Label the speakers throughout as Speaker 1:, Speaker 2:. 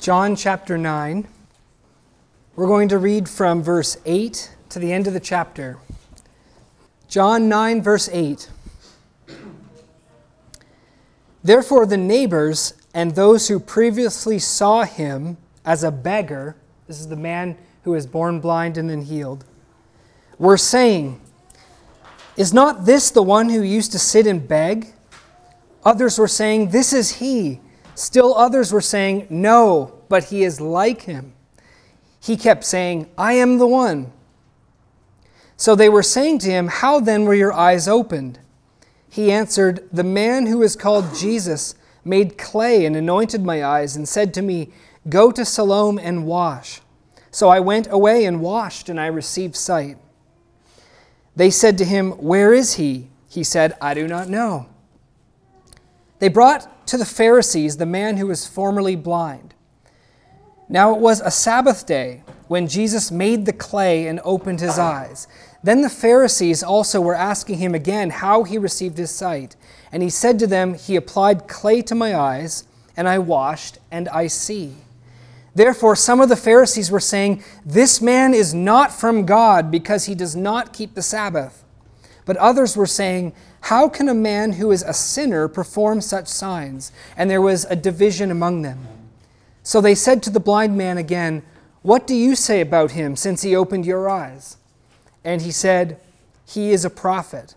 Speaker 1: John chapter 9. We're going to read from verse 8 to the end of the chapter. John 9, verse 8. Therefore, the neighbors and those who previously saw him as a beggar, this is the man who was born blind and then healed, were saying, Is not this the one who used to sit and beg? Others were saying, This is he. Still others were saying, No, but he is like him. He kept saying, I am the one. So they were saying to him, How then were your eyes opened? He answered, The man who is called Jesus made clay and anointed my eyes and said to me, Go to Siloam and wash. So I went away and washed, and I received sight. They said to him, Where is he? He said, I do not know. They brought to the Pharisees the man who was formerly blind. Now it was a Sabbath day when Jesus made the clay and opened his eyes. Then the Pharisees also were asking him again how he received his sight. And he said to them, He applied clay to my eyes, and I washed, and I see. Therefore, some of the Pharisees were saying, This man is not from God because he does not keep the Sabbath. But others were saying, How can a man who is a sinner perform such signs? And there was a division among them. So they said to the blind man again, What do you say about him since he opened your eyes? And he said, He is a prophet.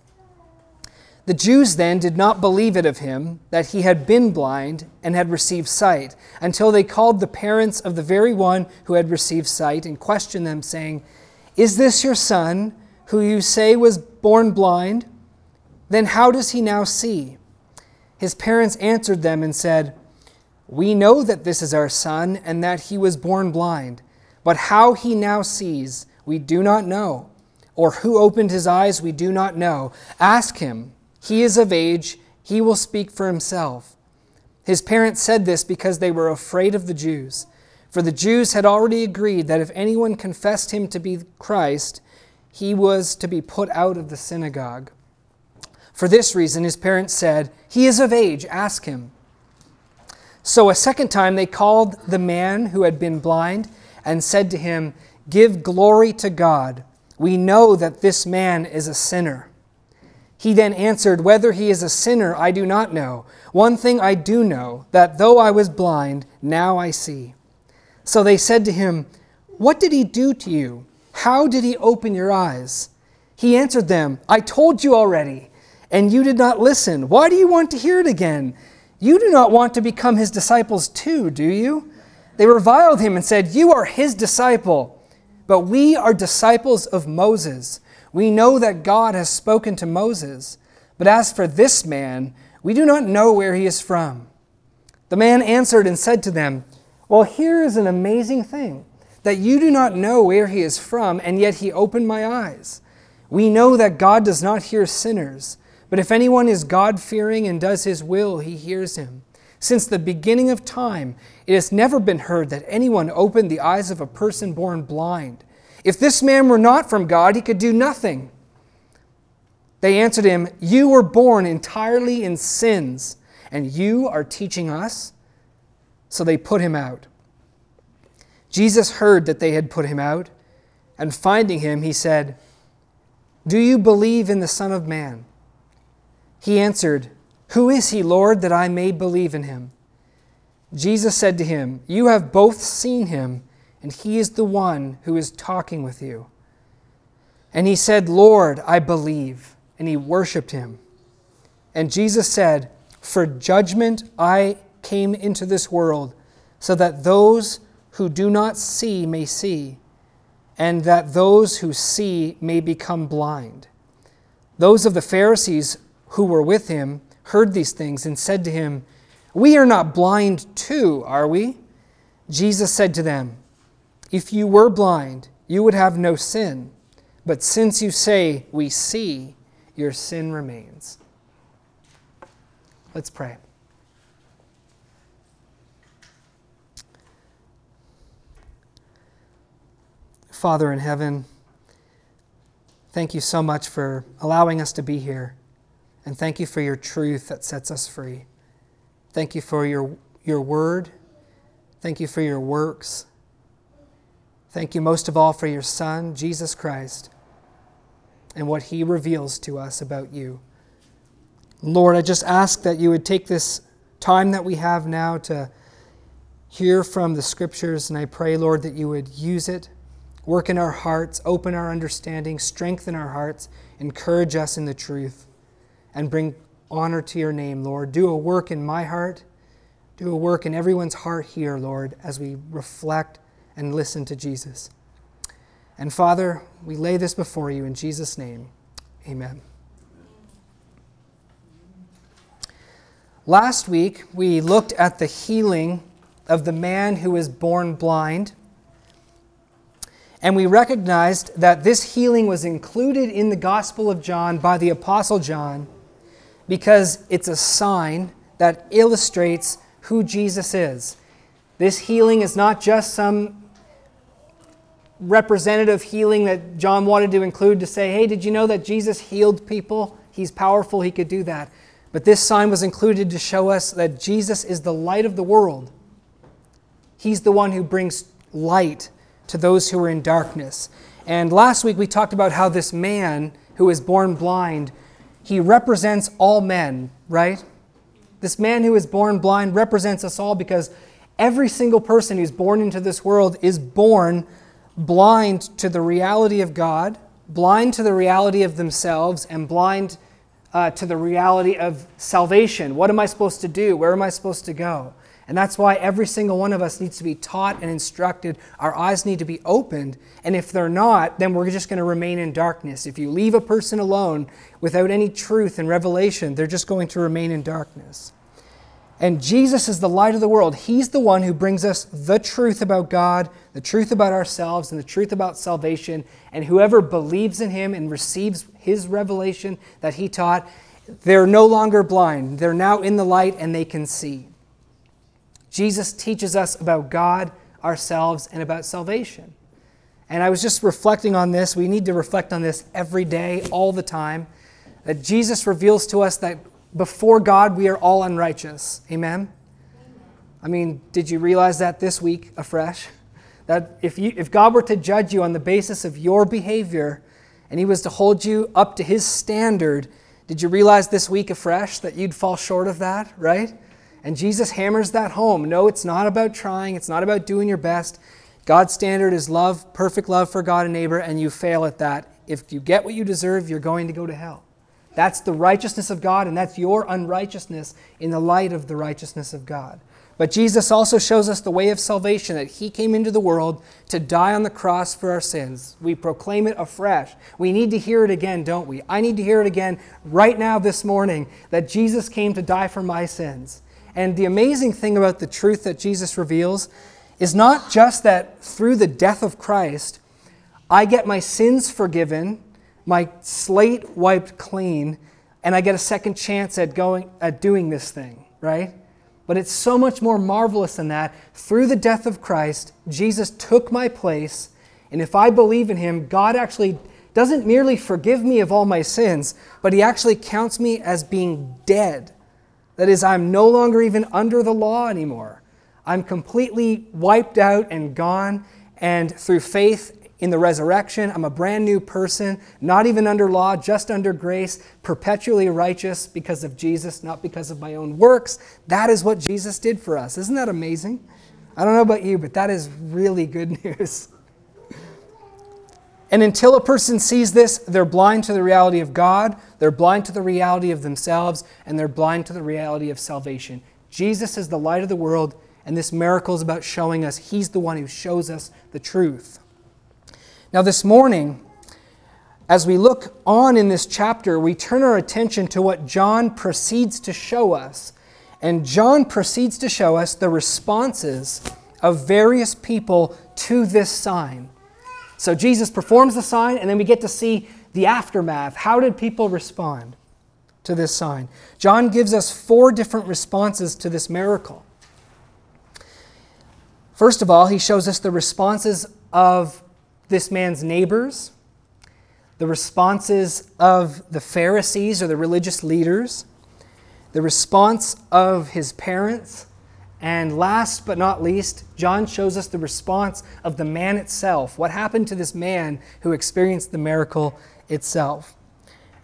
Speaker 1: The Jews then did not believe it of him that he had been blind and had received sight, until they called the parents of the very one who had received sight and questioned them, saying, Is this your son, who you say was born blind? Then how does he now see? His parents answered them and said, We know that this is our son, and that he was born blind, but how he now sees, we do not know, or who opened his eyes, we do not know. Ask him. He is of age, he will speak for himself. His parents said this because they were afraid of the Jews. For the Jews had already agreed that if anyone confessed him to be Christ, he was to be put out of the synagogue. For this reason, his parents said, He is of age, ask him. So a second time they called the man who had been blind and said to him, Give glory to God. We know that this man is a sinner. He then answered, Whether he is a sinner, I do not know. One thing I do know, that though I was blind, now I see. So they said to him, What did he do to you? How did he open your eyes? He answered them, I told you already, and you did not listen. Why do you want to hear it again? You do not want to become his disciples too, do you? They reviled him and said, You are his disciple, but we are disciples of Moses. We know that God has spoken to Moses, but as for this man, we do not know where he is from. The man answered and said to them, Well, here is an amazing thing that you do not know where he is from, and yet he opened my eyes. We know that God does not hear sinners, but if anyone is God fearing and does his will, he hears him. Since the beginning of time, it has never been heard that anyone opened the eyes of a person born blind. If this man were not from God, he could do nothing. They answered him, You were born entirely in sins, and you are teaching us? So they put him out. Jesus heard that they had put him out, and finding him, he said, Do you believe in the Son of Man? He answered, Who is he, Lord, that I may believe in him? Jesus said to him, You have both seen him and he is the one who is talking with you. And he said, Lord, I believe. And he worshiped him. And Jesus said, For judgment I came into this world, so that those who do not see may see, and that those who see may become blind. Those of the Pharisees who were with him heard these things and said to him, We are not blind too, are we? Jesus said to them, if you were blind, you would have no sin. But since you say, We see, your sin remains. Let's pray. Father in heaven, thank you so much for allowing us to be here. And thank you for your truth that sets us free. Thank you for your, your word Thank you for your works. Thank you most of all for your Son, Jesus Christ, and what he reveals to us about you. Lord, I just ask that you would take this time that we have now to hear from the scriptures, and I pray, Lord, that you would use it, work in our hearts, open our understanding, strengthen our hearts, encourage us in the truth, and bring honor to your name, Lord. Do a work in my heart, do a work in everyone's heart here, Lord, as we reflect and listen to Jesus. And Father, we lay this before you in Jesus' name. Amen. Last week, we looked at the healing of the man who was born blind. And we recognized that this healing was included in the Gospel of John by the Apostle John because it's a sign that illustrates who Jesus is. This healing is not just some representative healing that John wanted to include to say, hey, did you know that Jesus healed people? He's powerful, he could do that. But this sign was included to show us that Jesus is the light of the world. He's the one who brings light to those who are in darkness. And last week we talked about how this man who is born blind, he represents all men, right? This man who is born blind represents us all because every single person who's born into this world is born blind to the reality of God, blind to the reality of themselves, and blind uh, to the reality of salvation. What am I supposed to do? Where am I supposed to go? And that's why every single one of us needs to be taught and instructed. Our eyes need to be opened. And if they're not, then we're just going to remain in darkness. If you leave a person alone without any truth and revelation, they're just going to remain in darkness. And Jesus is the light of the world. He's the one who brings us the truth about God, the truth about ourselves, and the truth about salvation. And whoever believes in him and receives his revelation that he taught, they're no longer blind. They're now in the light and they can see. Jesus teaches us about God, ourselves, and about salvation. And I was just reflecting on this. We need to reflect on this every day, all the time. That Jesus reveals to us that before God we are all unrighteous. Amen? I mean, did you realize that this week afresh? That if, you, if God were to judge you on the basis of your behavior and He was to hold you up to His standard, did you realize this week afresh that you'd fall short of that, right? And Jesus hammers that home. No, it's not about trying, it's not about doing your best. God's standard is love, perfect love for God and neighbor, and you fail at that. If you get what you deserve, you're going to go to hell. That's the righteousness of God, and that's your unrighteousness in the light of the righteousness of God. But Jesus also shows us the way of salvation that He came into the world to die on the cross for our sins. We proclaim it afresh. We need to hear it again, don't we? I need to hear it again right now this morning that Jesus came to die for my sins. And the amazing thing about the truth that Jesus reveals is not just that through the death of Christ, I get my sins forgiven, my slate wiped clean, and I get a second chance at going at doing this thing, right? But it's so much more marvelous than that. Through the death of Christ, Jesus took my place, and if I believe in him, God actually doesn't merely forgive me of all my sins, but he actually counts me as being dead that is, I'm no longer even under the law anymore. I'm completely wiped out and gone. And through faith in the resurrection, I'm a brand new person, not even under law, just under grace, perpetually righteous because of Jesus, not because of my own works. That is what Jesus did for us. Isn't that amazing? I don't know about you, but that is really good news. And until a person sees this, they're blind to the reality of God, they're blind to the reality of themselves, and they're blind to the reality of salvation. Jesus is the light of the world, and this miracle is about showing us He's the one who shows us the truth. Now, this morning, as we look on in this chapter, we turn our attention to what John proceeds to show us. And John proceeds to show us the responses of various people to this sign. So Jesus performs the sign, and then we get to see the aftermath. How did people respond to this sign? John gives us four different responses to this miracle. First of all, he shows us the responses of this man's neighbors, the responses of the Pharisees or the religious leaders, the response of his parents, And last but not least, John shows us the response of the man itself. What happened to this man who experienced the miracle itself?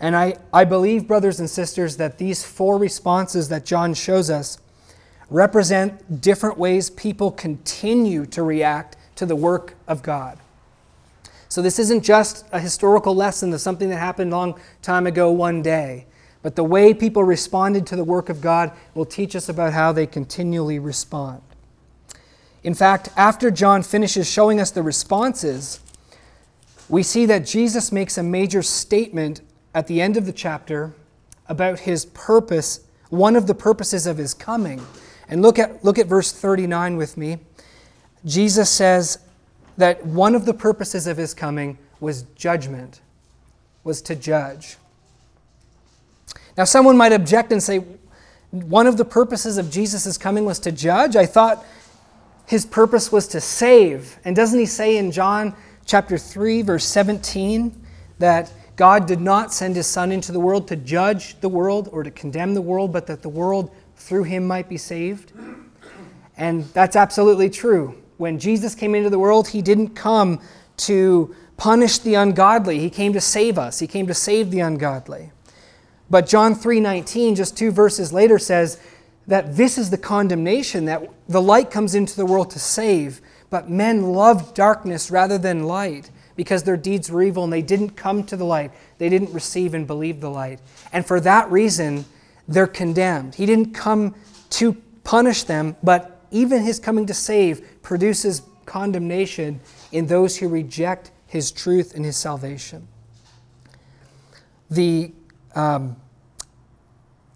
Speaker 1: And I, I believe, brothers and sisters, that these four responses that John shows us represent different ways people continue to react to the work of God. So this isn't just a historical lesson of something that happened long time ago one day. But the way people responded to the work of God will teach us about how they continually respond. In fact, after John finishes showing us the responses, we see that Jesus makes a major statement at the end of the chapter about his purpose, one of the purposes of his coming. And look at, look at verse 39 with me. Jesus says that one of the purposes of his coming was judgment, was to judge. Now, someone might object and say, one of the purposes of Jesus' coming was to judge. I thought his purpose was to save. And doesn't he say in John chapter 3, verse 17, that God did not send his Son into the world to judge the world or to condemn the world, but that the world through him might be saved? And that's absolutely true. When Jesus came into the world, he didn't come to punish the ungodly, he came to save us, he came to save the ungodly. But John 3:19 just two verses later says that this is the condemnation that the light comes into the world to save, but men loved darkness rather than light because their deeds were evil and they didn't come to the light. They didn't receive and believe the light. And for that reason, they're condemned. He didn't come to punish them, but even his coming to save produces condemnation in those who reject his truth and his salvation. The um,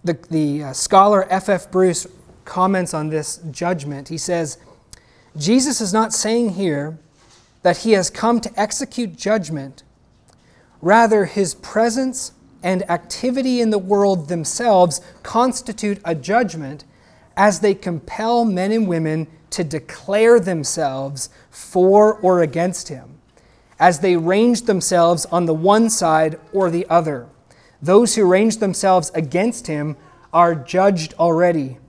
Speaker 1: the, the uh, scholar F.F. F. Bruce comments on this judgment. He says, Jesus is not saying here that he has come to execute judgment. Rather, his presence and activity in the world themselves constitute a judgment as they compel men and women to declare themselves for or against him, as they range themselves on the one side or the other. Those who range themselves against him are judged already,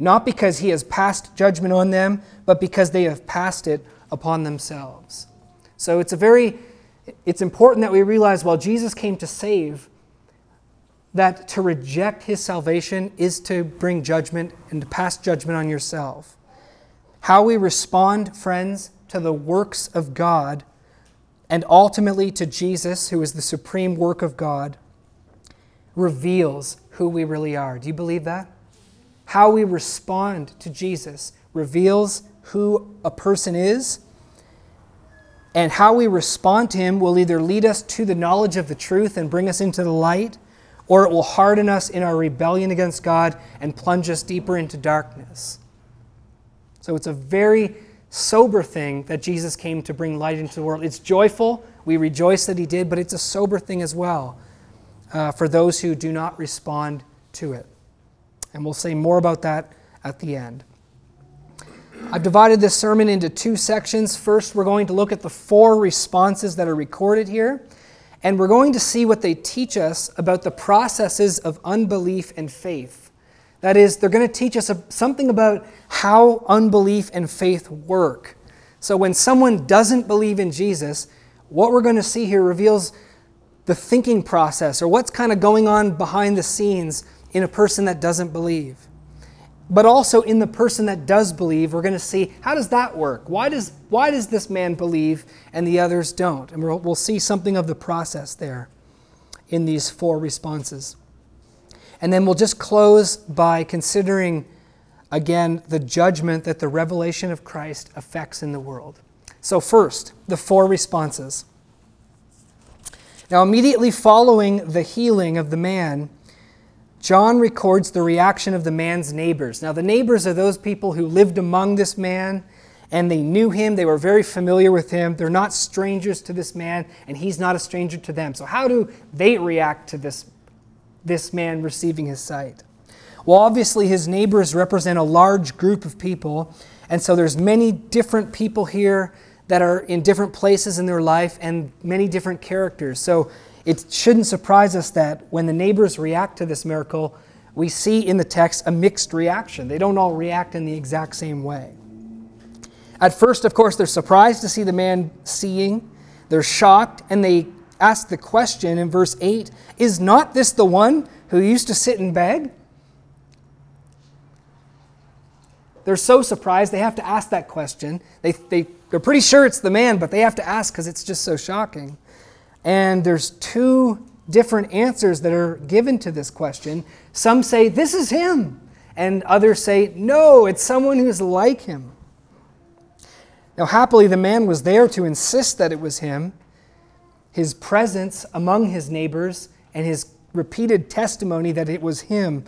Speaker 1: not because he has passed judgment on them, but because they have passed it upon themselves. So it's a very it's important that we realize while Jesus came to save, that to reject his salvation is to bring judgment and to pass judgment on yourself. How we respond, friends, to the works of God and ultimately to Jesus, who is the supreme work of God, reveals who we really are. Do you believe that? How we respond to Jesus reveals who a person is. And how we respond to him will either lead us to the knowledge of the truth and bring us into the light, or it will harden us in our rebellion against God and plunge us deeper into darkness. So it's a very sober thing that Jesus came to bring light into the world. It's joyful. We rejoice that he did, but it's a sober thing as well uh, for those who do not respond to it. And we'll say more about that at the end. I've divided this sermon into two sections. First, we're going to look at the four responses that are recorded here, and we're going to see what they teach us about the processes of unbelief and faith. That is, they're going to teach us something about how unbelief and faith work. So, when someone doesn't believe in Jesus, what we're going to see here reveals the thinking process or what's kind of going on behind the scenes in a person that doesn't believe. But also in the person that does believe, we're going to see how does that work? Why does, why does this man believe and the others don't? And we'll, we'll see something of the process there in these four responses. And then we'll just close by considering again the judgment that the revelation of Christ affects in the world. So, first, the four responses. Now, immediately following the healing of the man, John records the reaction of the man's neighbors. Now, the neighbors are those people who lived among this man and they knew him, they were very familiar with him. They're not strangers to this man, and he's not a stranger to them. So, how do they react to this, this man receiving his sight? Well, obviously, his neighbors represent a large group of people, and so there's many different people here that are in different places in their life and many different characters. So it shouldn't surprise us that when the neighbors react to this miracle, we see in the text a mixed reaction. They don't all react in the exact same way. At first, of course, they're surprised to see the man seeing, they're shocked, and they ask the question in verse 8 Is not this the one who used to sit and beg? They're so surprised they have to ask that question. They, they, they're pretty sure it's the man, but they have to ask because it's just so shocking. And there's two different answers that are given to this question. Some say, This is him. And others say, No, it's someone who's like him. Now, happily, the man was there to insist that it was him. His presence among his neighbors and his repeated testimony that it was him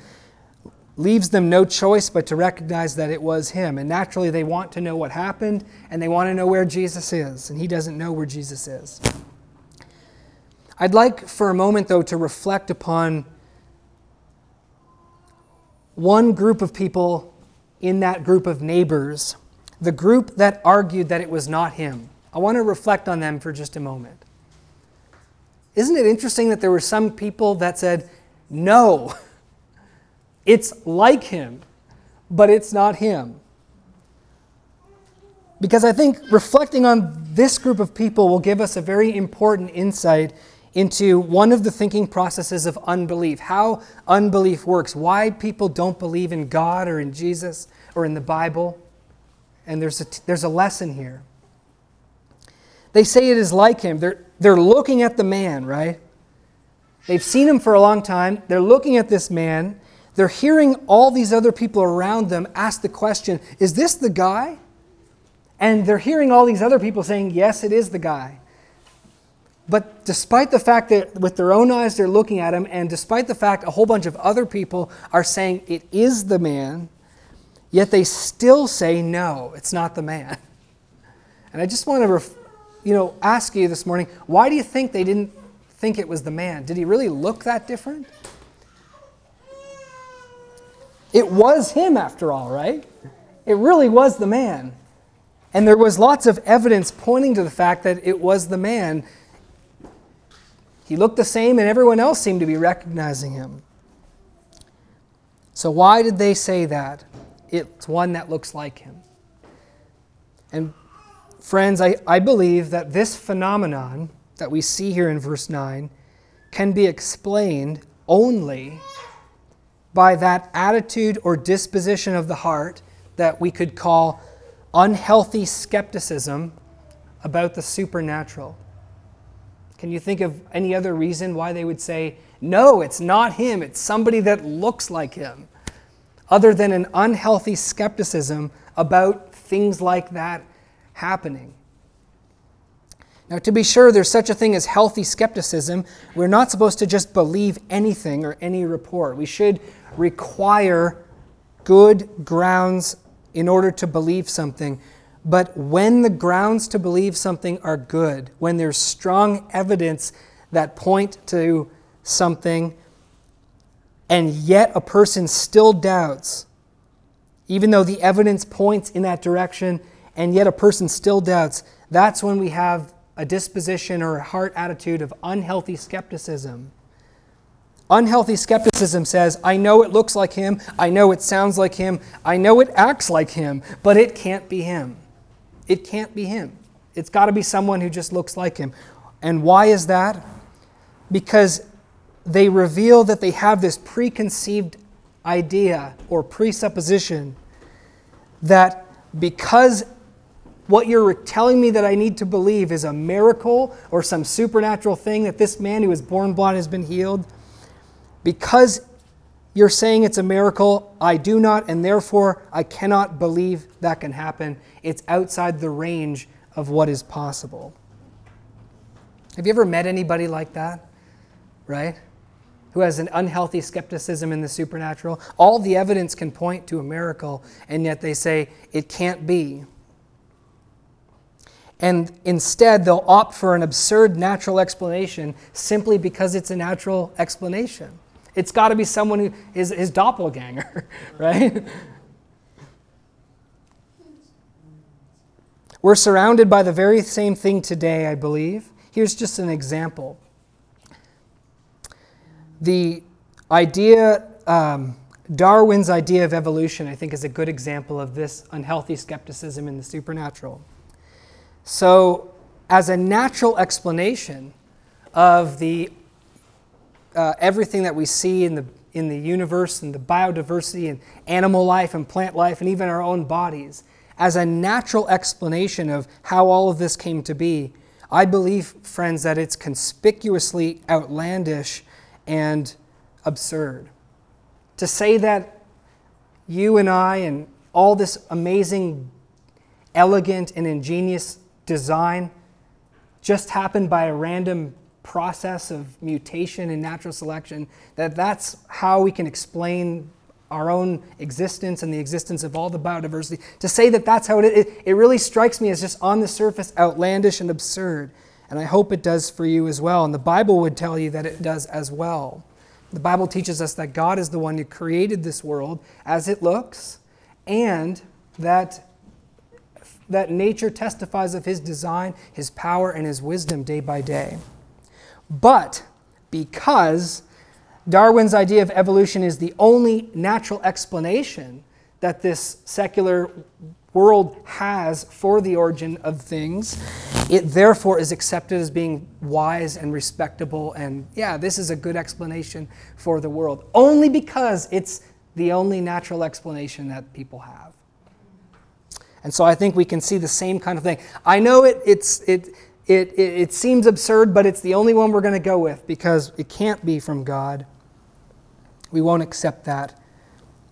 Speaker 1: leaves them no choice but to recognize that it was him. And naturally, they want to know what happened and they want to know where Jesus is. And he doesn't know where Jesus is. I'd like for a moment, though, to reflect upon one group of people in that group of neighbors, the group that argued that it was not him. I want to reflect on them for just a moment. Isn't it interesting that there were some people that said, no, it's like him, but it's not him. Because I think reflecting on this group of people will give us a very important insight into one of the thinking processes of unbelief, how unbelief works, why people don't believe in God or in Jesus or in the Bible. And there's a, there's a lesson here. They say it is like him. They're, they're looking at the man, right? They've seen him for a long time. They're looking at this man they're hearing all these other people around them ask the question, Is this the guy? And they're hearing all these other people saying, Yes, it is the guy. But despite the fact that with their own eyes they're looking at him, and despite the fact a whole bunch of other people are saying it is the man, yet they still say, No, it's not the man. And I just want to ref- you know, ask you this morning, why do you think they didn't think it was the man? Did he really look that different? It was him, after all, right? It really was the man. And there was lots of evidence pointing to the fact that it was the man. He looked the same, and everyone else seemed to be recognizing him. So, why did they say that? It's one that looks like him. And, friends, I, I believe that this phenomenon that we see here in verse 9 can be explained only by that attitude or disposition of the heart that we could call unhealthy skepticism about the supernatural. Can you think of any other reason why they would say, no, it's not him, it's somebody that looks like him, other than an unhealthy skepticism about things like that happening? Now, to be sure, there's such a thing as healthy skepticism. We're not supposed to just believe anything or any report. We should require good grounds in order to believe something. But when the grounds to believe something are good, when there's strong evidence that point to something, and yet a person still doubts, even though the evidence points in that direction, and yet a person still doubts, that's when we have a disposition or a heart attitude of unhealthy skepticism. Unhealthy skepticism says, I know it looks like him, I know it sounds like him, I know it acts like him, but it can't be him. It can't be him. It's got to be someone who just looks like him. And why is that? Because they reveal that they have this preconceived idea or presupposition that because what you're telling me that I need to believe is a miracle or some supernatural thing that this man who was born blind has been healed, because you're saying it's a miracle, I do not, and therefore I cannot believe that can happen. It's outside the range of what is possible. Have you ever met anybody like that? Right? Who has an unhealthy skepticism in the supernatural? All the evidence can point to a miracle, and yet they say it can't be. And instead, they'll opt for an absurd natural explanation simply because it's a natural explanation. It's got to be someone who is his doppelganger, right? We're surrounded by the very same thing today, I believe. Here's just an example. The idea um, Darwin's idea of evolution, I think, is a good example of this unhealthy skepticism in the supernatural. So, as a natural explanation of the uh, everything that we see in the in the universe and the biodiversity and animal life and plant life and even our own bodies, as a natural explanation of how all of this came to be, I believe, friends, that it's conspicuously outlandish and absurd. To say that you and I and all this amazing, elegant, and ingenious design just happened by a random process of mutation and natural selection, that that's how we can explain our own existence and the existence of all the biodiversity. To say that that's how it it really strikes me as just on the surface outlandish and absurd. And I hope it does for you as well. And the Bible would tell you that it does as well. The Bible teaches us that God is the one who created this world as it looks, and that, that nature testifies of his design, his power, and his wisdom day by day. But because Darwin's idea of evolution is the only natural explanation that this secular world has for the origin of things, it therefore is accepted as being wise and respectable. And yeah, this is a good explanation for the world, only because it's the only natural explanation that people have. And so I think we can see the same kind of thing. I know it, it's, it, it, it, it seems absurd, but it's the only one we're going to go with because it can't be from God. We won't accept that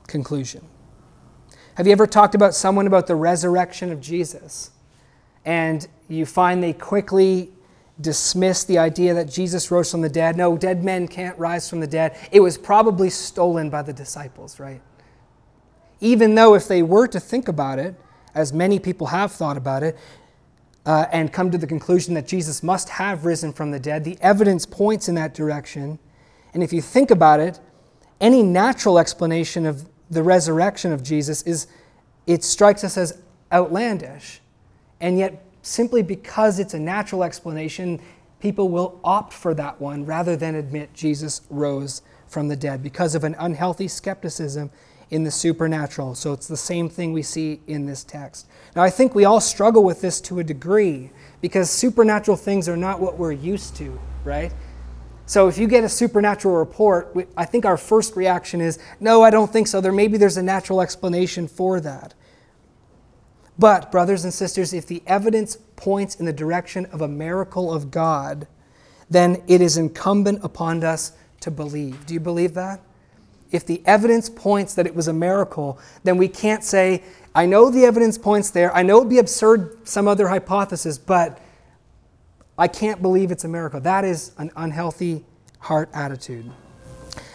Speaker 1: conclusion. Have you ever talked about someone about the resurrection of Jesus? And you find they quickly dismiss the idea that Jesus rose from the dead. No, dead men can't rise from the dead. It was probably stolen by the disciples, right? Even though, if they were to think about it, as many people have thought about it, uh, and come to the conclusion that Jesus must have risen from the dead. The evidence points in that direction. And if you think about it, any natural explanation of the resurrection of Jesus is it strikes us as outlandish. And yet, simply because it's a natural explanation, people will opt for that one rather than admit Jesus rose from the dead because of an unhealthy skepticism in the supernatural. So it's the same thing we see in this text. Now, I think we all struggle with this to a degree because supernatural things are not what we're used to, right? So if you get a supernatural report, I think our first reaction is, no, I don't think so. There maybe there's a natural explanation for that. But brothers and sisters, if the evidence points in the direction of a miracle of God, then it is incumbent upon us to believe. Do you believe that? If the evidence points that it was a miracle, then we can't say, I know the evidence points there. I know it'd be absurd, some other hypothesis, but I can't believe it's a miracle. That is an unhealthy heart attitude.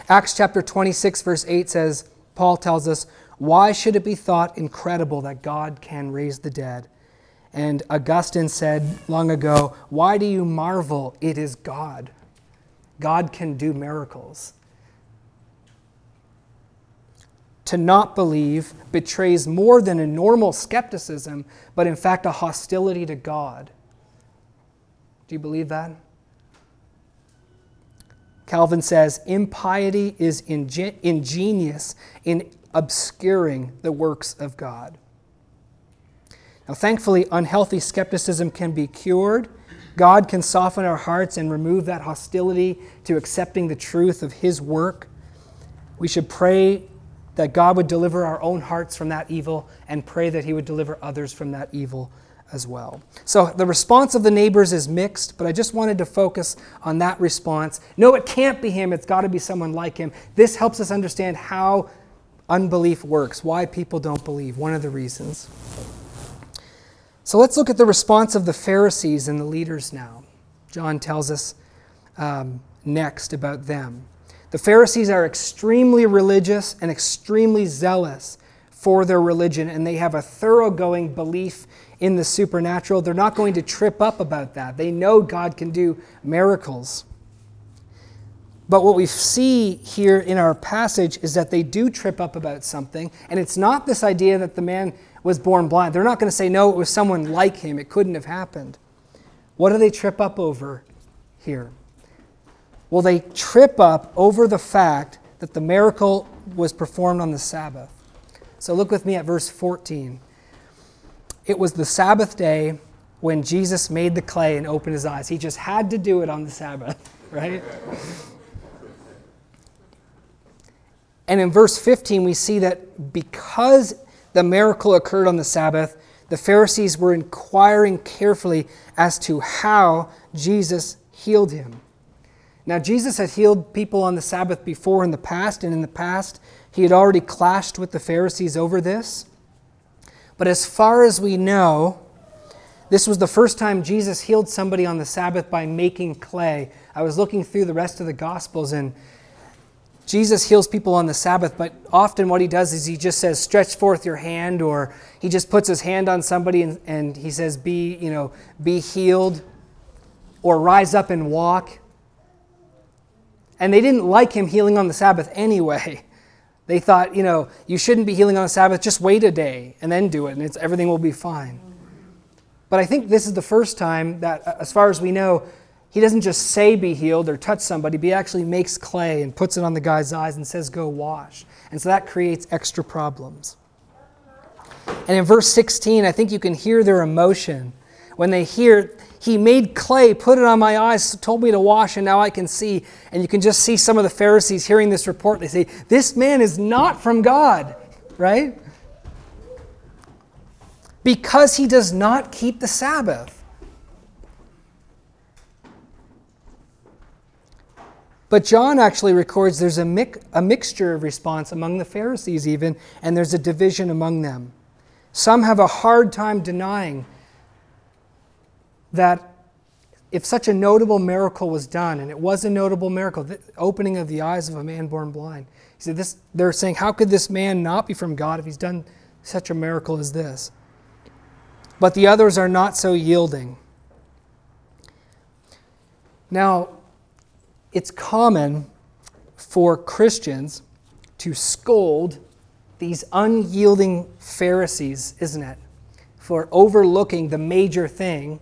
Speaker 1: Acts chapter 26, verse 8 says, Paul tells us, Why should it be thought incredible that God can raise the dead? And Augustine said long ago, Why do you marvel? It is God. God can do miracles. To not believe betrays more than a normal skepticism, but in fact a hostility to God. Do you believe that? Calvin says, impiety is ingen- ingenious in obscuring the works of God. Now, thankfully, unhealthy skepticism can be cured. God can soften our hearts and remove that hostility to accepting the truth of His work. We should pray that God would deliver our own hearts from that evil and pray that He would deliver others from that evil as well. So the response of the neighbors is mixed, but I just wanted to focus on that response. No, it can't be him, it's got to be someone like him. This helps us understand how unbelief works, why people don't believe, one of the reasons. So let's look at the response of the Pharisees and the leaders now. John tells us um, next about them. The Pharisees are extremely religious and extremely zealous for their religion, and they have a thoroughgoing belief in the supernatural. They're not going to trip up about that. They know God can do miracles. But what we see here in our passage is that they do trip up about something, and it's not this idea that the man was born blind. They're not going to say, no, it was someone like him. It couldn't have happened. What do they trip up over here? Well, they trip up over the fact that the miracle was performed on the Sabbath. So look with me at verse 14. It was the Sabbath day when Jesus made the clay and opened his eyes. He just had to do it on the Sabbath, right? And in verse 15, we see that because the miracle occurred on the Sabbath, the Pharisees were inquiring carefully as to how Jesus healed him. Now, Jesus had healed people on the Sabbath before in the past, and in the past, he had already clashed with the Pharisees over this. But as far as we know, this was the first time Jesus healed somebody on the Sabbath by making clay. I was looking through the rest of the Gospels, and Jesus heals people on the Sabbath, but often what he does is he just says, stretch forth your hand, or he just puts his hand on somebody and, and he says, be, you know, be healed, or rise up and walk. And they didn't like him healing on the Sabbath anyway. They thought, you know, you shouldn't be healing on the Sabbath, just wait a day and then do it, and everything will be fine. But I think this is the first time that, uh, as far as we know, he doesn't just say be healed or touch somebody, but he actually makes clay and puts it on the guy's eyes and says go wash. And so that creates extra problems. And in verse 16, I think you can hear their emotion when they hear, He made clay, put it on my eyes, told me to wash, and now I can see. And you can just see some of the Pharisees hearing this report. They say, This man is not from God, right? Because he does not keep the Sabbath. But John actually records there's a, mi- a mixture of response among the Pharisees, even, and there's a division among them. Some have a hard time denying that if such a notable miracle was done, and it was a notable miracle, the opening of the eyes of a man born blind, he said this, they're saying, how could this man not be from God if he's done such a miracle as this? But the others are not so yielding. Now, it's common for Christians to scold these unyielding Pharisees, isn't it? For overlooking the major thing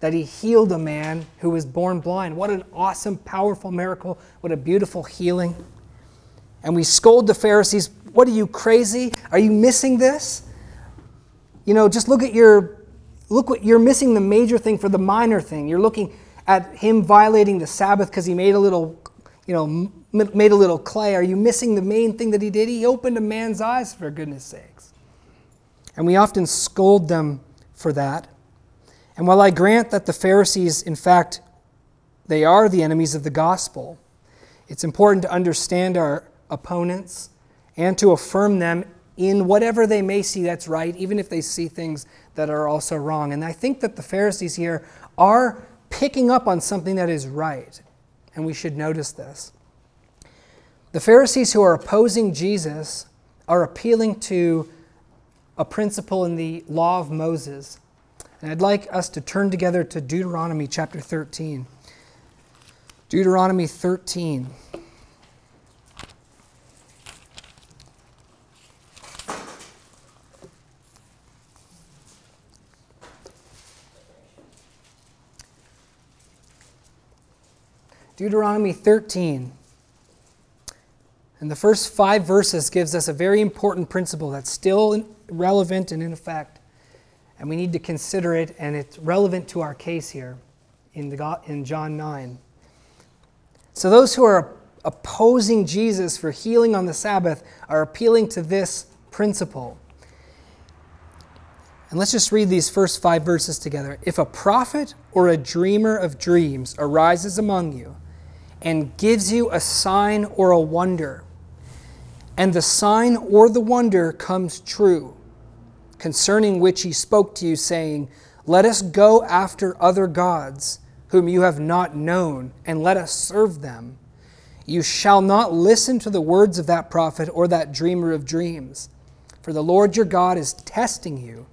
Speaker 1: that he healed a man who was born blind. What an awesome, powerful miracle. What a beautiful healing. And we scold the Pharisees, What are you crazy? Are you missing this? You know, just look at your, look what you're missing the major thing for the minor thing. You're looking at him violating the Sabbath because he made a little, you know, made a little clay? Are you missing the main thing that he did? He opened a man's eyes, for goodness sakes. And we often scold them for that. And while I grant that the Pharisees, in fact, they are the enemies of the gospel, it's important to understand our opponents and to affirm them in whatever they may see that's right, even if they see things that are also wrong. And I think that the Pharisees here are picking up on something that is right, and we should notice this. The Pharisees who are opposing Jesus are appealing to a principle in the law of Moses. And I'd like us to turn together to Deuteronomy chapter 13. Deuteronomy 13. Deuteronomy 13. And the first five verses gives us a very important principle that's still relevant and in effect. And we need to consider it, and it's relevant to our case here in, the, in John 9. So those who are opposing Jesus for healing on the Sabbath are appealing to this principle. And let's just read these first five verses together. If a prophet or a dreamer of dreams arises among you, and gives you a sign or a wonder, and the sign or the wonder comes true, concerning which he spoke to you, saying, Let us go after other gods, whom you have not known, and let us serve them. You shall not listen to the words of that prophet or that dreamer of dreams, for the Lord your God is testing you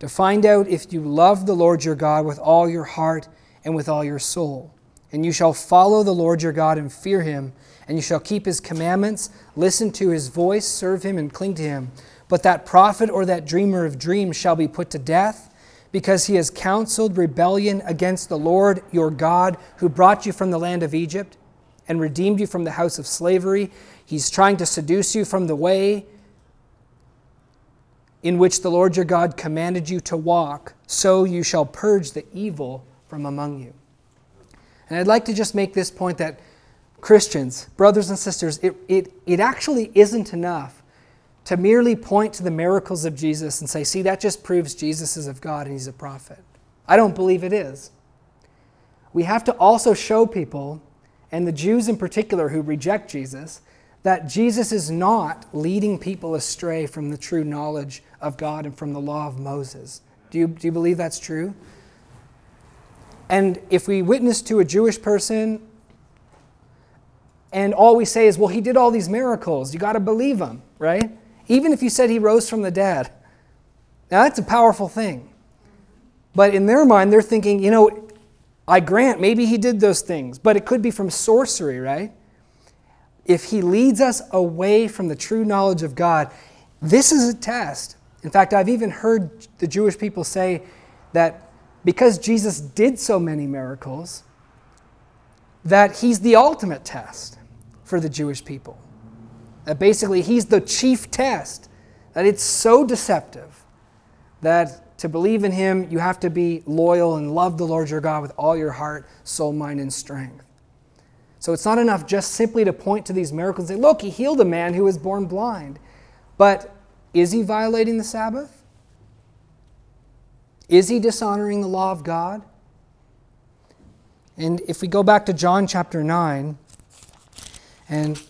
Speaker 1: to find out if you love the Lord your God with all your heart and with all your soul. And you shall follow the Lord your God and fear him, and you shall keep his commandments, listen to his voice, serve him, and cling to him. But that prophet or that dreamer of dreams shall be put to death, because he has counseled rebellion against the Lord your God, who brought you from the land of Egypt and redeemed you from the house of slavery. he's trying to seduce you from the way in which the Lord your God commanded you to walk, so you shall purge the evil from among you. And I'd like to just make this point that Christians, brothers and sisters, it, it, it actually isn't enough to merely point to the miracles of Jesus and say, see, that just proves Jesus is of God and he's a prophet. I don't believe it is. We have to also show people, and the Jews in particular who reject Jesus, that Jesus is not leading people astray from the true knowledge of God and from the law of Moses. Do you, do you believe that's true? And if we witness to a Jewish person and all we say is, well, he did all these miracles, you got to believe him, right? Even if you said he rose from the dead. Now, that's a powerful thing. But in their mind, they're thinking, you know, I grant maybe he did those things, but it could be from sorcery, right? If he leads us away from the true knowledge of God, this is a test. In fact, I've even heard the Jewish people say that because Jesus did so many miracles, that he's the ultimate test for the Jewish people. That basically he's the chief test, that it's so deceptive that to believe in him, you have to be loyal and love the Lord your God with all your heart, soul, mind, and strength. So it's not enough just simply to point to these miracles and say, look, he healed a man who was born blind. But is he violating the Sabbath? Is he dishonoring the law of God? And if we go back to John chapter 9, and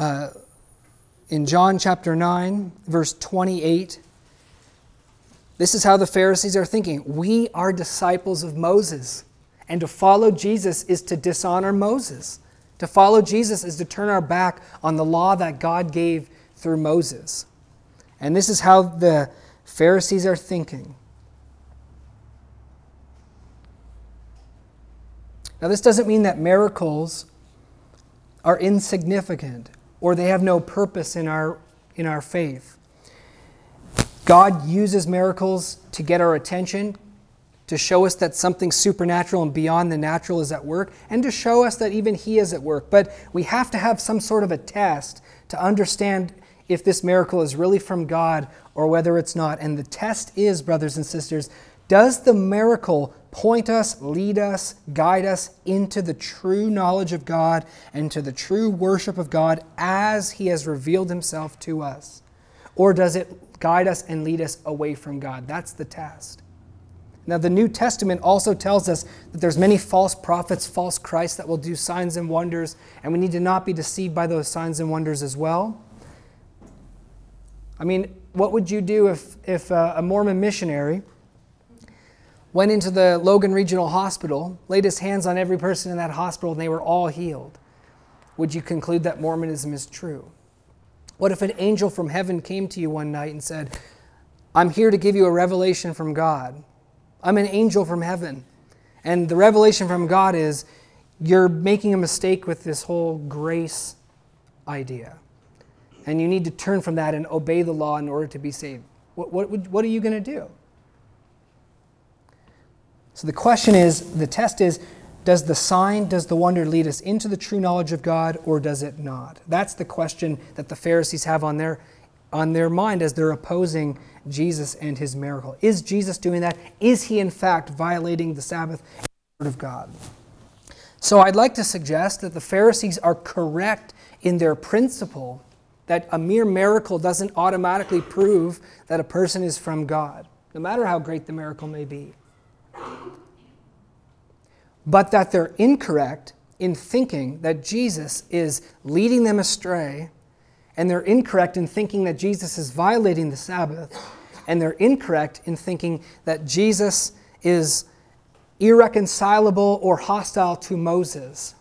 Speaker 1: uh, in John chapter 9, verse 28, this is how the Pharisees are thinking. We are disciples of Moses, and to follow Jesus is to dishonor Moses. To follow Jesus is to turn our back on the law that God gave through Moses. And this is how the Pharisees are thinking. Now, this doesn't mean that miracles are insignificant or they have no purpose in our, in our faith. God uses miracles to get our attention, to show us that something supernatural and beyond the natural is at work, and to show us that even He is at work. But we have to have some sort of a test to understand if this miracle is really from God or whether it's not. And the test is, brothers and sisters, does the miracle point us, lead us, guide us into the true knowledge of God and to the true worship of God as He has revealed Himself to us? Or does it guide us and lead us away from God? That's the test. Now, the New Testament also tells us that there's many false prophets, false Christs that will do signs and wonders, and we need to not be deceived by those signs and wonders as well. I mean, what would you do if, if uh, a Mormon missionary went into the Logan Regional Hospital, laid his hands on every person in that hospital, and they were all healed, would you conclude that Mormonism is true? What if an angel from heaven came to you one night and said, I'm here to give you a revelation from God? I'm an angel from heaven. And the revelation from God is you're making a mistake with this whole grace idea. And you need to turn from that and obey the law in order to be saved. What, what, what are you going to do? So the question is the test is does the sign, does the wonder lead us into the true knowledge of God or does it not? That's the question that the Pharisees have on their, on their mind as they're opposing Jesus and his miracle. Is Jesus doing that? Is he in fact violating the Sabbath and the Word of God? So I'd like to suggest that the Pharisees are correct in their principle that a mere miracle doesn't automatically prove that a person is from God, no matter how great the miracle may be but that they're incorrect in thinking that Jesus is leading them astray, and they're incorrect in thinking that Jesus is violating the Sabbath, and they're incorrect in thinking that Jesus is irreconcilable or hostile to Moses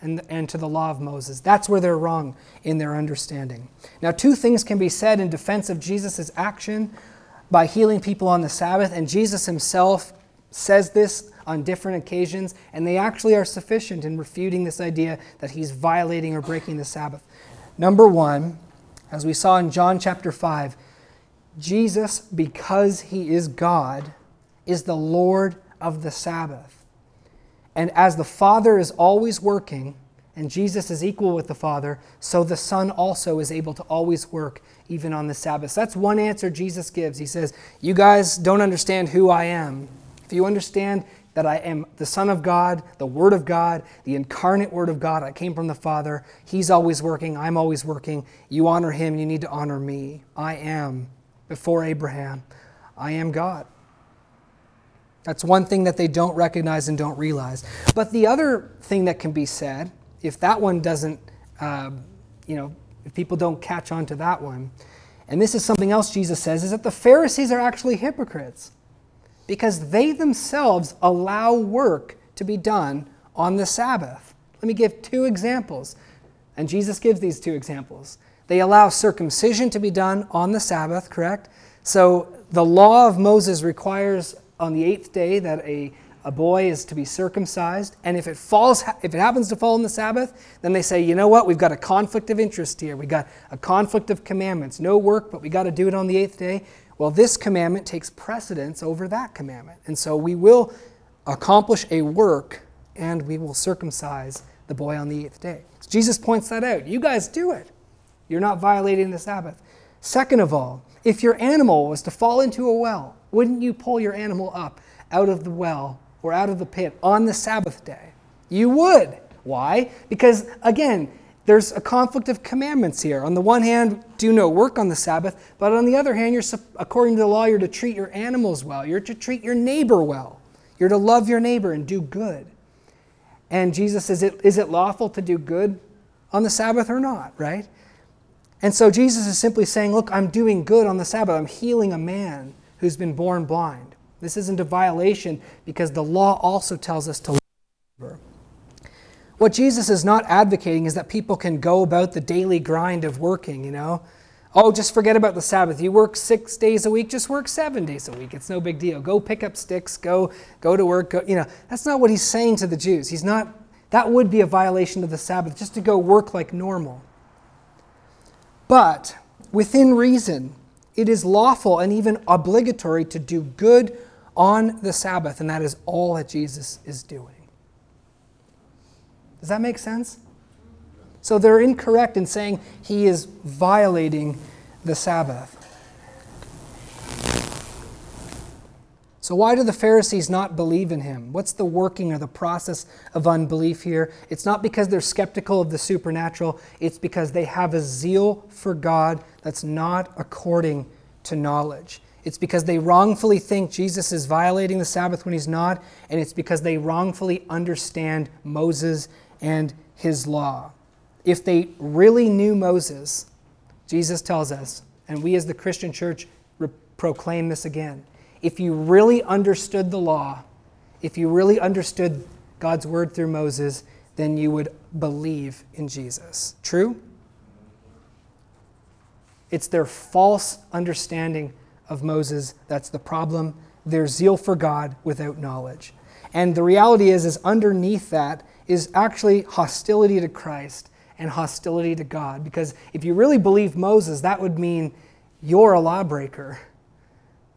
Speaker 1: and, and to the law of Moses. That's where they're wrong in their understanding. Now, two things can be said in defense of Jesus' action by healing people on the Sabbath, and Jesus himself says this on different occasions, and they actually are sufficient in refuting this idea that he's violating or breaking the Sabbath. Number one, as we saw in John chapter 5, Jesus, because he is God, is the Lord of the Sabbath. And as the Father is always working, and Jesus is equal with the Father, so the Son also is able to always work even on the Sabbath. That's one answer Jesus gives. He says, You guys don't understand who I am. If you understand that I am the Son of God, the Word of God, the incarnate Word of God, I came from the Father, He's always working, I'm always working. You honor Him, you need to honor me. I am before Abraham. I am God. That's one thing that they don't recognize and don't realize. But the other thing that can be said, if that one doesn't, uh, you know, if people don't catch on to that one, and this is something else Jesus says, is that the Pharisees are actually hypocrites because they themselves allow work to be done on the Sabbath. Let me give two examples. And Jesus gives these two examples. They allow circumcision to be done on the Sabbath, correct? So the law of Moses requires on the eighth day that a, a boy is to be circumcised. And if it falls, if it happens to fall on the Sabbath, then they say, you know what, we've got a conflict of interest here. We've got a conflict of commandments. No work, but we got to do it on the eighth day. Well, this commandment takes precedence over that commandment. And so we will accomplish a work and we will circumcise the boy on the eighth day. So Jesus points that out. You guys do it. You're not violating the Sabbath. Second of all, if your animal was to fall into a well, wouldn't you pull your animal up out of the well or out of the pit on the Sabbath day? You would. Why? Because, again, there's a conflict of commandments here. On the one hand, do no work on the Sabbath, but on the other hand, you're, according to the law, you're to treat your animals well. You're to treat your neighbor well. You're to love your neighbor and do good. And Jesus says, is it, lawful to do good on the Sabbath or not, right? And so Jesus is simply saying, Look, I'm doing good on the Sabbath. I'm healing a man who's been born blind. This isn't a violation because the law also tells us to. What Jesus is not advocating is that people can go about the daily grind of working, you know. Oh, just forget about the Sabbath. You work six days a week, just work seven days a week. It's no big deal. Go pick up sticks, go, go to work. Go, you know, that's not what he's saying to the Jews. He's not, that would be a violation of the Sabbath, just to go work like normal. But within reason, it is lawful and even obligatory to do good on the Sabbath, and that is all that Jesus is doing. Does that make sense? So they're incorrect in saying he is violating the Sabbath. So, why do the Pharisees not believe in him? What's the working or the process of unbelief here? It's not because they're skeptical of the supernatural, it's because they have a zeal for God that's not according to knowledge. It's because they wrongfully think Jesus is violating the Sabbath when he's not, and it's because they wrongfully understand Moses and his law. If they really knew Moses, Jesus tells us, and we as the Christian church proclaim this again if you really understood the law, if you really understood God's word through Moses, then you would believe in Jesus. True? It's their false understanding of Moses that's the problem. Their zeal for God without knowledge. And the reality is is underneath that is actually hostility to Christ and hostility to God because if you really believe Moses, that would mean you're a lawbreaker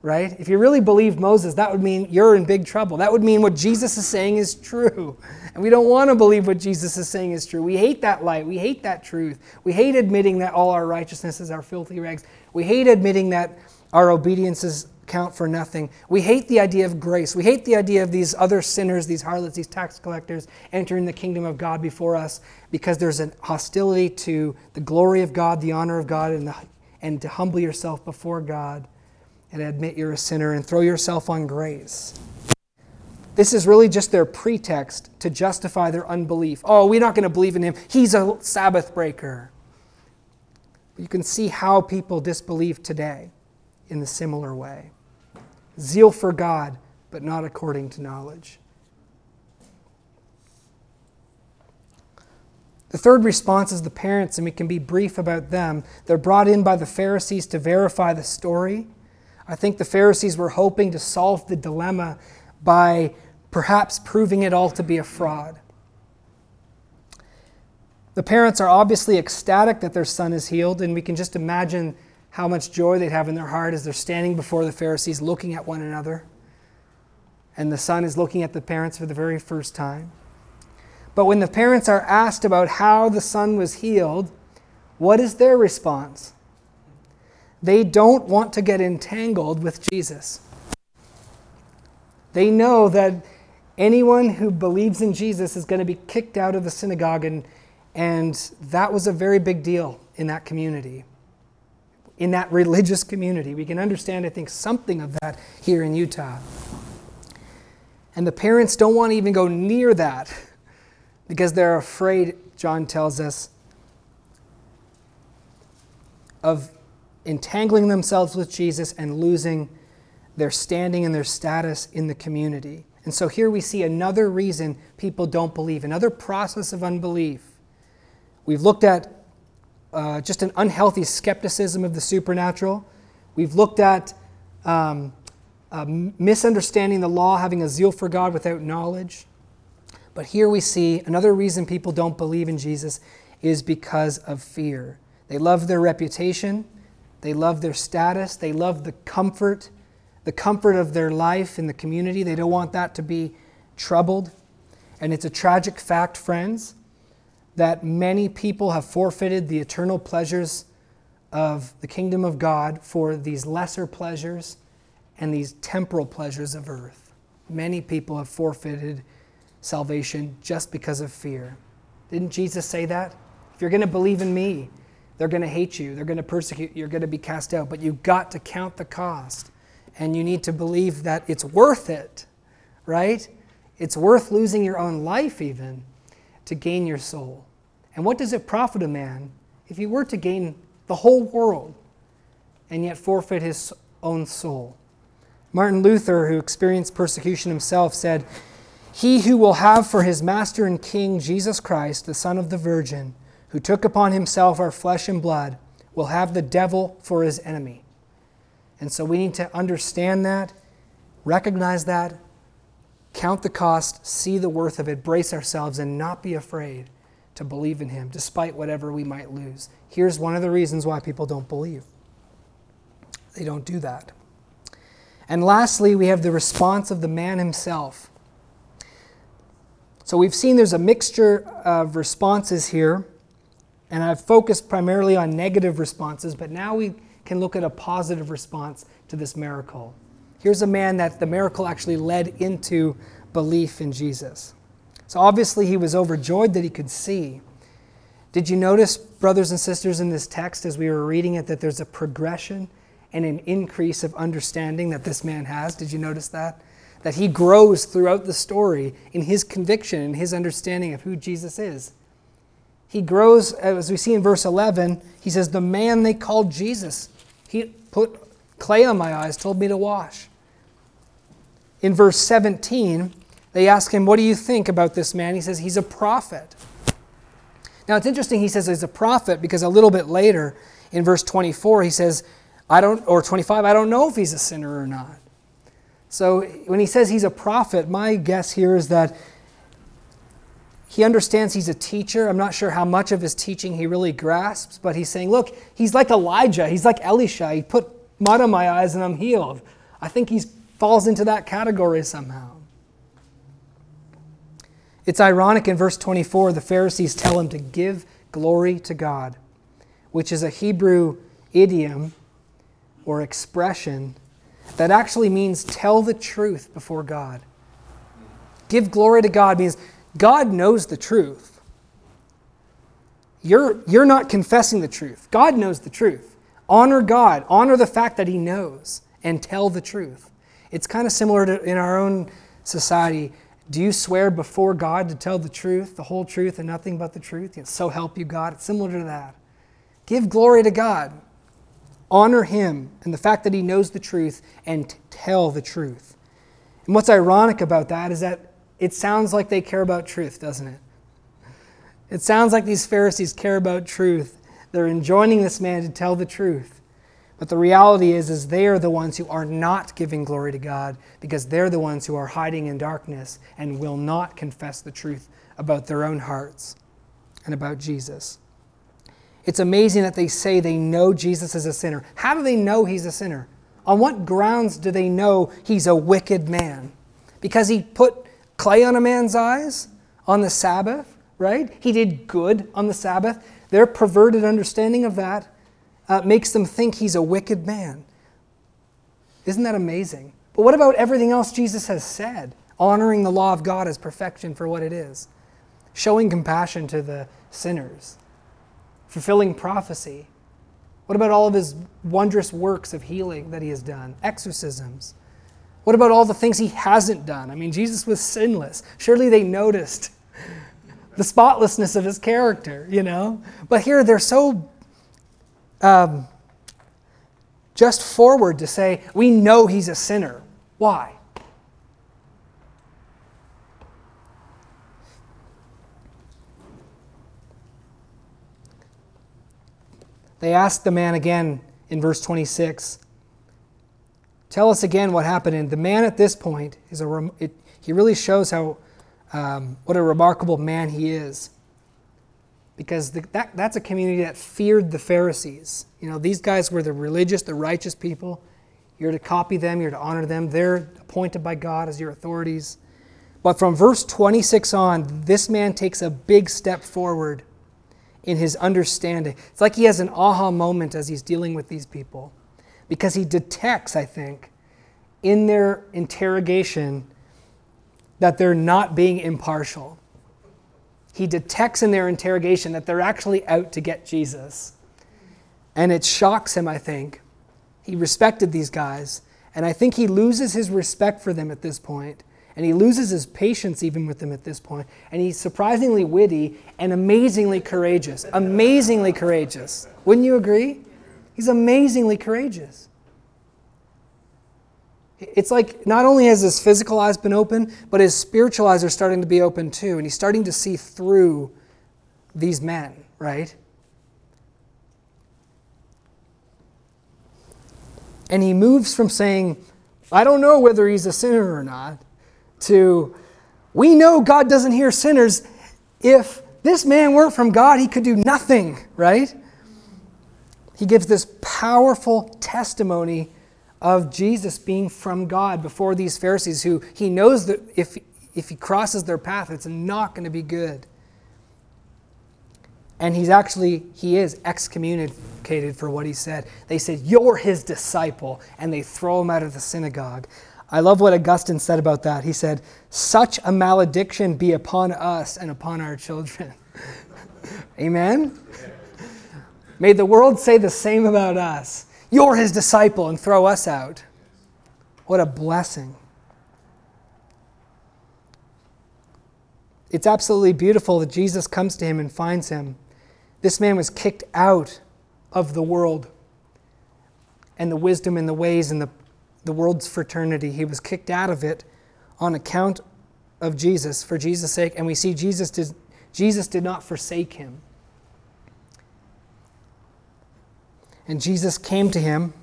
Speaker 1: right? If you really believe Moses, that would mean you're in big trouble. That would mean what Jesus is saying is true. And we don't want to believe what Jesus is saying is true. We hate that light. We hate that truth. We hate admitting that all our righteousnesses are filthy rags. We hate admitting that our obediences count for nothing. We hate the idea of grace. We hate the idea of these other sinners, these harlots, these tax collectors entering the kingdom of God before us because there's a hostility to the glory of God, the honor of God, and, the, and to humble yourself before God and admit you're a sinner and throw yourself on grace. This is really just their pretext to justify their unbelief. Oh, we're not going to believe in him. He's a Sabbath breaker. You can see how people disbelieve today in the similar way. Zeal for God, but not according to knowledge. The third response is the parents, and we can be brief about them. They're brought in by the Pharisees to verify the story. I think the Pharisees were hoping to solve the dilemma by perhaps proving it all to be a fraud. The parents are obviously ecstatic that their son is healed, and we can just imagine how much joy they'd have in their heart as they're standing before the Pharisees looking at one another. And the son is looking at the parents for the very first time. But when the parents are asked about how the son was healed, what is their response? They don't want to get entangled with Jesus. They know that anyone who believes in Jesus is going to be kicked out of the synagogue, and, and that was a very big deal in that community, in that religious community. We can understand, I think, something of that here in Utah. And the parents don't want to even go near that because they're afraid, John tells us, of entangling themselves with Jesus and losing their standing and their status in the community. And so here we see another reason people don't believe, another process of unbelief. We've looked at uh, just an unhealthy skepticism of the supernatural. We've looked at um, uh, misunderstanding the law, having a zeal for God without knowledge. But here we see another reason people don't believe in Jesus is because of fear. They love their reputation, they love their status, they love the comfort the comfort of their life in the community. They don't want that to be troubled. And it's a tragic fact, friends, that many people have forfeited the eternal pleasures of the kingdom of God for these lesser pleasures and these temporal pleasures of earth. Many people have forfeited salvation just because of fear. Didn't Jesus say that? If you're going to believe in me, they're going to hate you, they're going to persecute you, you're going to be cast out, but you've got to count the cost and you need to believe that it's worth it, right? It's worth losing your own life, even, to gain your soul. And what does it profit a man if he were to gain the whole world and yet forfeit his own soul? Martin Luther, who experienced persecution himself, said, He who will have for his master and king Jesus Christ, the Son of the Virgin, who took upon himself our flesh and blood, will have the devil for his enemy. And so we need to understand that, recognize that, count the cost, see the worth of it, brace ourselves, and not be afraid to believe in Him despite whatever we might lose. Here's one of the reasons why people don't believe they don't do that. And lastly, we have the response of the man himself. So we've seen there's a mixture of responses here, and I've focused primarily on negative responses, but now we can look at a positive response to this miracle. Here's a man that the miracle actually led into belief in Jesus. So obviously, he was overjoyed that he could see. Did you notice, brothers and sisters, in this text as we were reading it, that there's a progression and an increase of understanding that this man has? Did you notice that? That he grows throughout the story in his conviction and his understanding of who Jesus is. He grows, as we see in verse 11, he says, The man they called Jesus he put clay on my eyes, told me to wash. In verse 17, they ask him, What do you think about this man? He says, He's a prophet. Now it's interesting he says he's a prophet because a little bit later in verse 24 he says, I don't, or 25, I don't know if he's a sinner or not. So when he says he's a prophet, my guess here is that he understands he's a teacher. I'm not sure how much of his teaching he really grasps, but he's saying, look, he's like Elijah. He's like Elisha. He put mud on my eyes and I'm healed. I think he falls into that category somehow. It's ironic in verse 24, the Pharisees tell him to give glory to God, which is a Hebrew idiom or expression that actually means tell the truth before God. Give glory to God means God knows the truth. You're, you're not confessing the truth. God knows the truth. Honor God, honor the fact that He knows, and tell the truth. It's kind of similar to in our own society. Do you swear before God to tell the truth, the whole truth, and nothing but the truth? So help you God. It's similar to that. Give glory to God. Honor Him and the fact that He knows the truth and tell the truth. And what's ironic about that is that it sounds like they care about truth, doesn't it? It sounds like these Pharisees care about truth. They're enjoining this man to tell the truth. But the reality is, is they are the ones who are not giving glory to God because they're the ones who are hiding in darkness and will not confess the truth about their own hearts and about Jesus. It's amazing that they say they know Jesus is a sinner. How do they know he's a sinner? On what grounds do they know he's a wicked man? Because he put clay on a man's eyes? on the Sabbath, right? He did good on the Sabbath. Their perverted understanding of that uh, makes them think he's a wicked man. Isn't that amazing? But what about everything else Jesus has said? Honoring the law of God as perfection for what it is, showing compassion to the sinners, fulfilling prophecy. What about all of his wondrous works of healing that he has done, exorcisms? What about all the things he hasn't done? I mean, Jesus was sinless. Surely they noticed the spotlessness of his character, you know? But here they're so um, just forward to say, we know he's a sinner. Why? They asked the man again in verse 26 Tell us again what happened. And the man at this point is a, it, he really shows how, um, what a remarkable man he is. Because the, that, that's a community that feared the Pharisees. You know, these guys were the religious, the righteous people. You're to copy them, you're to honor them. They're appointed by God as your authorities. But from verse 26 on, this man takes a big step forward in his understanding. It's like he has an aha moment as he's dealing with these people because he detects, I think, in their interrogation that they're not being impartial. He detects in their interrogation that they're actually out to get Jesus. And it shocks him, I think. He respected these guys, and I think he loses his respect for them at this point, and he loses his patience even with them at this point. And he's surprisingly witty and amazingly courageous. Amazingly courageous. Wouldn't you agree? He's amazingly courageous. It's like not only has his physical eyes been open, but his spiritual eyes are starting to be open too. And he's starting to see through these men, right? And he moves from saying, I don't know whether he's a sinner or not, to, we know God doesn't hear sinners. If this man weren't from God, he could do nothing, right? he gives this powerful testimony of Jesus being from God before these Pharisees who he knows that if, if he crosses their path, it's not going to be good. And he's actually, he is excommunicated for what he said. They said, You're his disciple. And they throw him out of the synagogue. I love what Augustine said about that. He said, Such a malediction be upon us and upon our children. Amen? May the world say the same about us. You're his disciple and throw us out. What a blessing. It's absolutely beautiful that Jesus comes to him and finds him. This man was kicked out of the world and the wisdom and the ways and the, the world's fraternity. He was kicked out of it on account of Jesus, for Jesus' sake. And we see Jesus did, Jesus did not forsake him. And Jesus came to him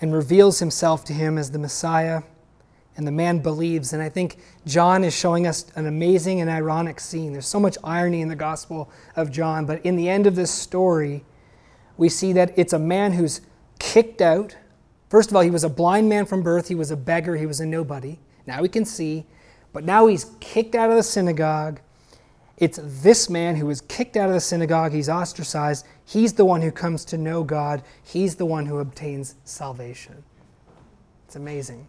Speaker 1: and reveals himself to him as the Messiah, and the man believes. And I think John is showing us an amazing and ironic scene. There's so much irony in the Gospel of John, but in the end of this story, we see that it's a man who's kicked out. First of all, he was a blind man from birth, he was a beggar, he was a nobody. Now he can see, but now he's kicked out of the synagogue. It's this man who was kicked out of the synagogue, he's ostracized. He's the one who comes to know God, he's the one who obtains salvation. It's amazing.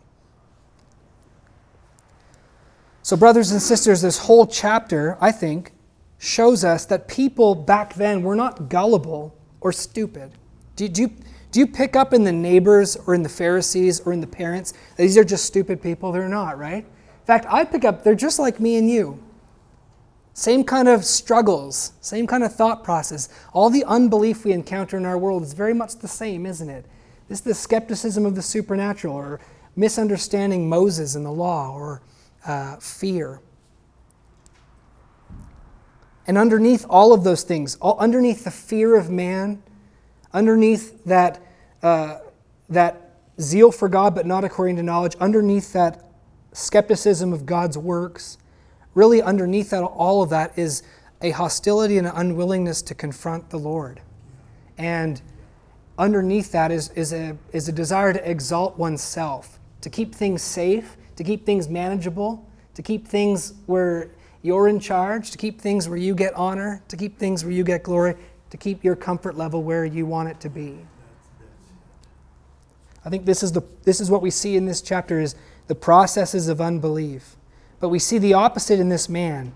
Speaker 1: So, brothers and sisters, this whole chapter, I think, shows us that people back then were not gullible or stupid. Do, do, you, do you pick up in the neighbors or in the Pharisees or in the parents that these are just stupid people? They're not, right? In fact, I pick up, they're just like me and you. Same kind of struggles, same kind of thought process. All the unbelief we encounter in our world is very much the same, isn't it? This is the skepticism of the supernatural, or misunderstanding Moses and the law, or uh, fear. And underneath all of those things, all, underneath the fear of man, underneath that, uh, that zeal for God but not according to knowledge, underneath that skepticism of God's works, really underneath that, all of that is a hostility and an unwillingness to confront the Lord. And underneath that is, is, a, is a desire to exalt oneself, to keep things safe, to keep things manageable, to keep things where you're in charge, to keep things where you get honor, to keep things where you get glory, to keep your comfort level where you want it to be. I think this is, the, this is what we see in this chapter is the processes of unbelief. But we see the opposite in this man.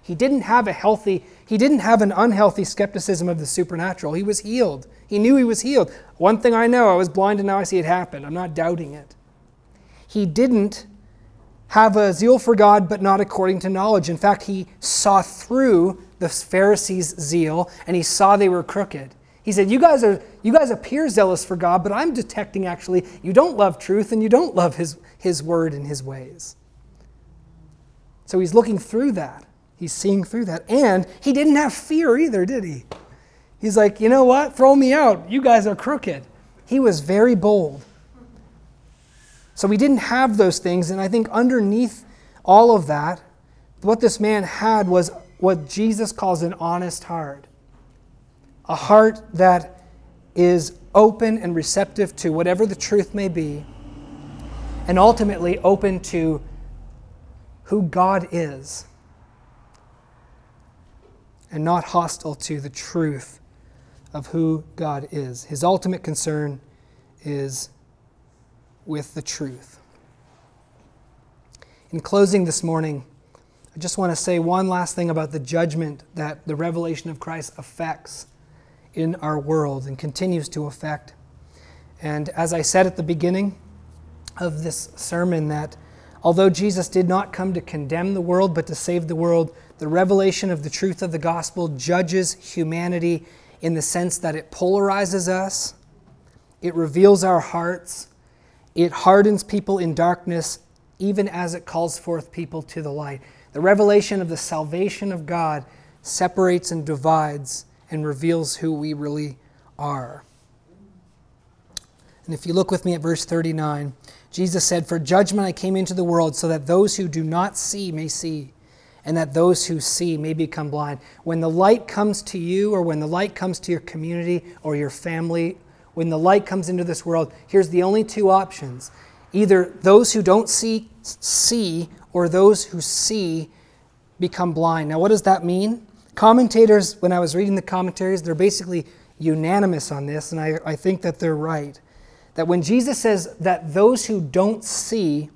Speaker 1: He didn't have a healthy, he didn't have an unhealthy skepticism of the supernatural. He was healed. He knew he was healed. One thing I know, I was blind and now I see it happen. I'm not doubting it. He didn't have a zeal for God, but not according to knowledge. In fact, he saw through the Pharisees' zeal and he saw they were crooked. He said, You guys are you guys appear zealous for God, but I'm detecting actually you don't love truth and you don't love his, his word and his ways. So he's looking through that. He's seeing through that. And he didn't have fear either, did he? He's like, you know what? Throw me out. You guys are crooked. He was very bold. So he didn't have those things. And I think underneath all of that, what this man had was what Jesus calls an honest heart a heart that is open and receptive to whatever the truth may be, and ultimately open to who God is, and not hostile to the truth of who God is. His ultimate concern is with the truth. In closing this morning, I just want to say one last thing about the judgment that the revelation of Christ affects in our world and continues to affect. And as I said at the beginning of this sermon, that although Jesus did not come to condemn the world but to save the world, the revelation of the truth of the gospel judges humanity in the sense that it polarizes us, it reveals our hearts, it hardens people in darkness, even as it calls forth people to the light. The revelation of the salvation of God separates and divides and reveals who we really are. And if you look with me at verse 39, Jesus said, For judgment I came into the world so that those who do not see may see, and that those who see may become blind. When the light comes to you, or when the light comes to your community or your family, when the light comes into this world, here's the only two options. Either those who don't see, see, or those who see become blind. Now, what does that mean? Commentators, when I was reading the commentaries, they're basically unanimous on this, and I, I think that they're right. That when Jesus says that those who don't see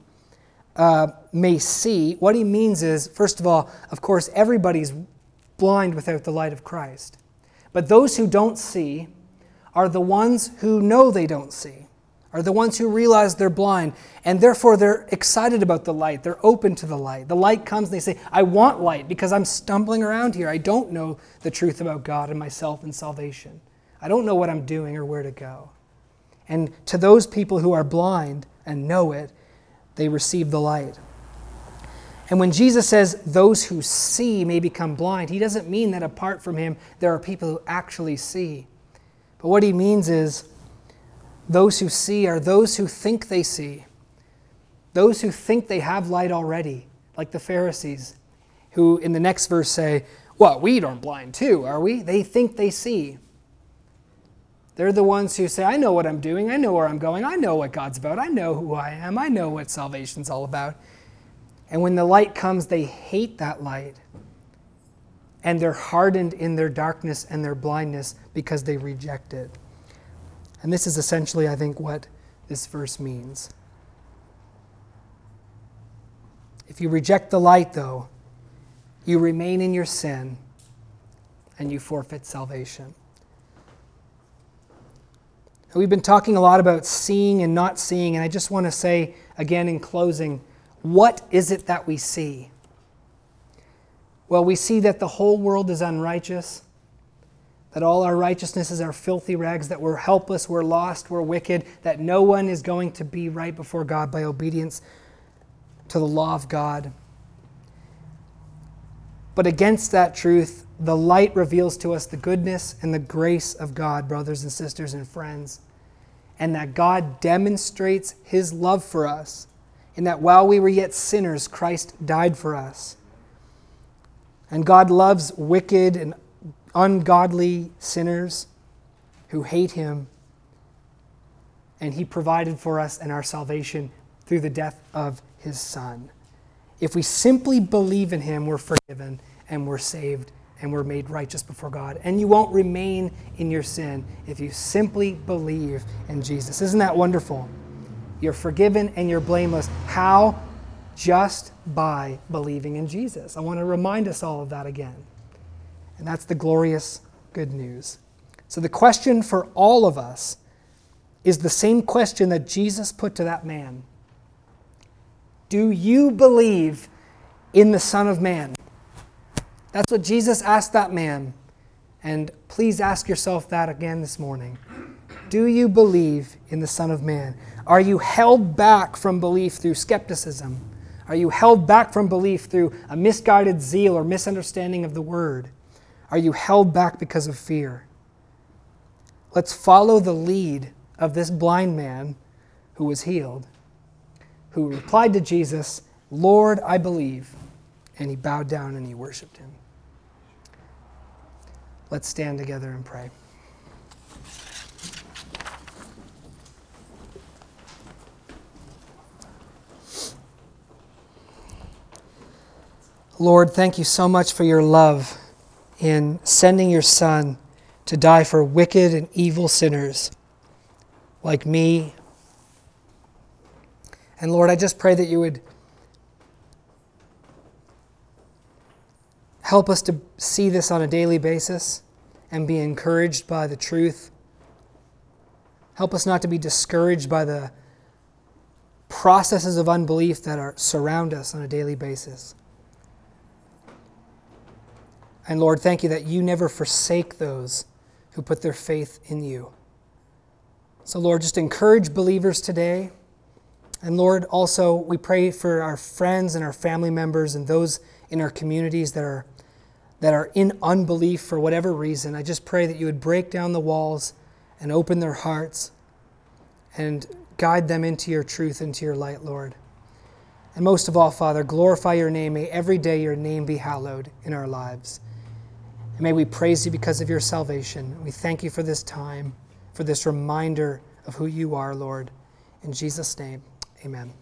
Speaker 1: uh, may see, what he means is, first of all, of course, everybody's blind without the light of Christ. But those who don't see are the ones who know they don't see are the ones who realize they're blind, and therefore they're excited about the light. They're open to the light. The light comes, and they say, I want light because I'm stumbling around here. I don't know the truth about God and myself and salvation. I don't know what I'm doing or where to go. And to those people who are blind and know it, they receive the light. And when Jesus says those who see may become blind, he doesn't mean that apart from him, there are people who actually see. But what he means is, those who see are those who think they see, those who think they have light already, like the Pharisees, who in the next verse say, Well, we aren't blind too, are we? They think they see. They're the ones who say, I know what I'm doing. I know where I'm going. I know what God's about. I know who I am. I know what salvation's all about. And when the light comes, they hate that light. And they're hardened in their darkness and their blindness because they reject it. And this is essentially, I think, what this verse means. If you reject the light, though, you remain in your sin and you forfeit salvation. We've been talking a lot about seeing and not seeing, and I just want to say again in closing what is it that we see? Well, we see that the whole world is unrighteous that all our righteousnesses are filthy rags, that we're helpless, we're lost, we're wicked, that no one is going to be right before God by obedience to the law of God. But against that truth, the light reveals to us the goodness and the grace of God, brothers and sisters and friends, and that God demonstrates his love for us, in that while we were yet sinners, Christ died for us. And God loves wicked and ungodly sinners who hate him. And he provided for us and our salvation through the death of his son. If we simply believe in him, we're forgiven and we're saved and we're made righteous before God. And you won't remain in your sin if you simply believe in Jesus. Isn't that wonderful? You're forgiven and you're blameless. How? Just by believing in Jesus. I want to remind us all of that again. And that's the glorious good news. So, the question for all of us is the same question that Jesus put to that man Do you believe in the Son of Man? That's what Jesus asked that man. And please ask yourself that again this morning. Do you believe in the Son of Man? Are you held back from belief through skepticism? Are you held back from belief through a misguided zeal or misunderstanding of the word? Are you held back because of fear? Let's follow the lead of this blind man who was healed, who replied to Jesus, Lord, I believe. And he bowed down and he worshiped him. Let's stand together and pray. Lord, thank you so much for your love in sending your Son to die for wicked and evil sinners like me. And Lord, I just pray that you would help us to see this on a daily basis and be encouraged by the truth. Help us not to be discouraged by the processes of unbelief that are, surround us on a daily basis. And Lord, thank you that you never forsake those who put their faith in you. So, Lord, just encourage believers today. And Lord, also, we pray for our friends and our family members and those in our communities that are, that are in unbelief for whatever reason. I just pray that you would break down the walls and open their hearts and guide them into your truth, into your light, Lord. And most of all, Father, glorify your name. May every day your name be hallowed in our lives. And may we praise you because of your salvation. We thank you for this time, for this reminder of who you are, Lord. In Jesus' name, amen.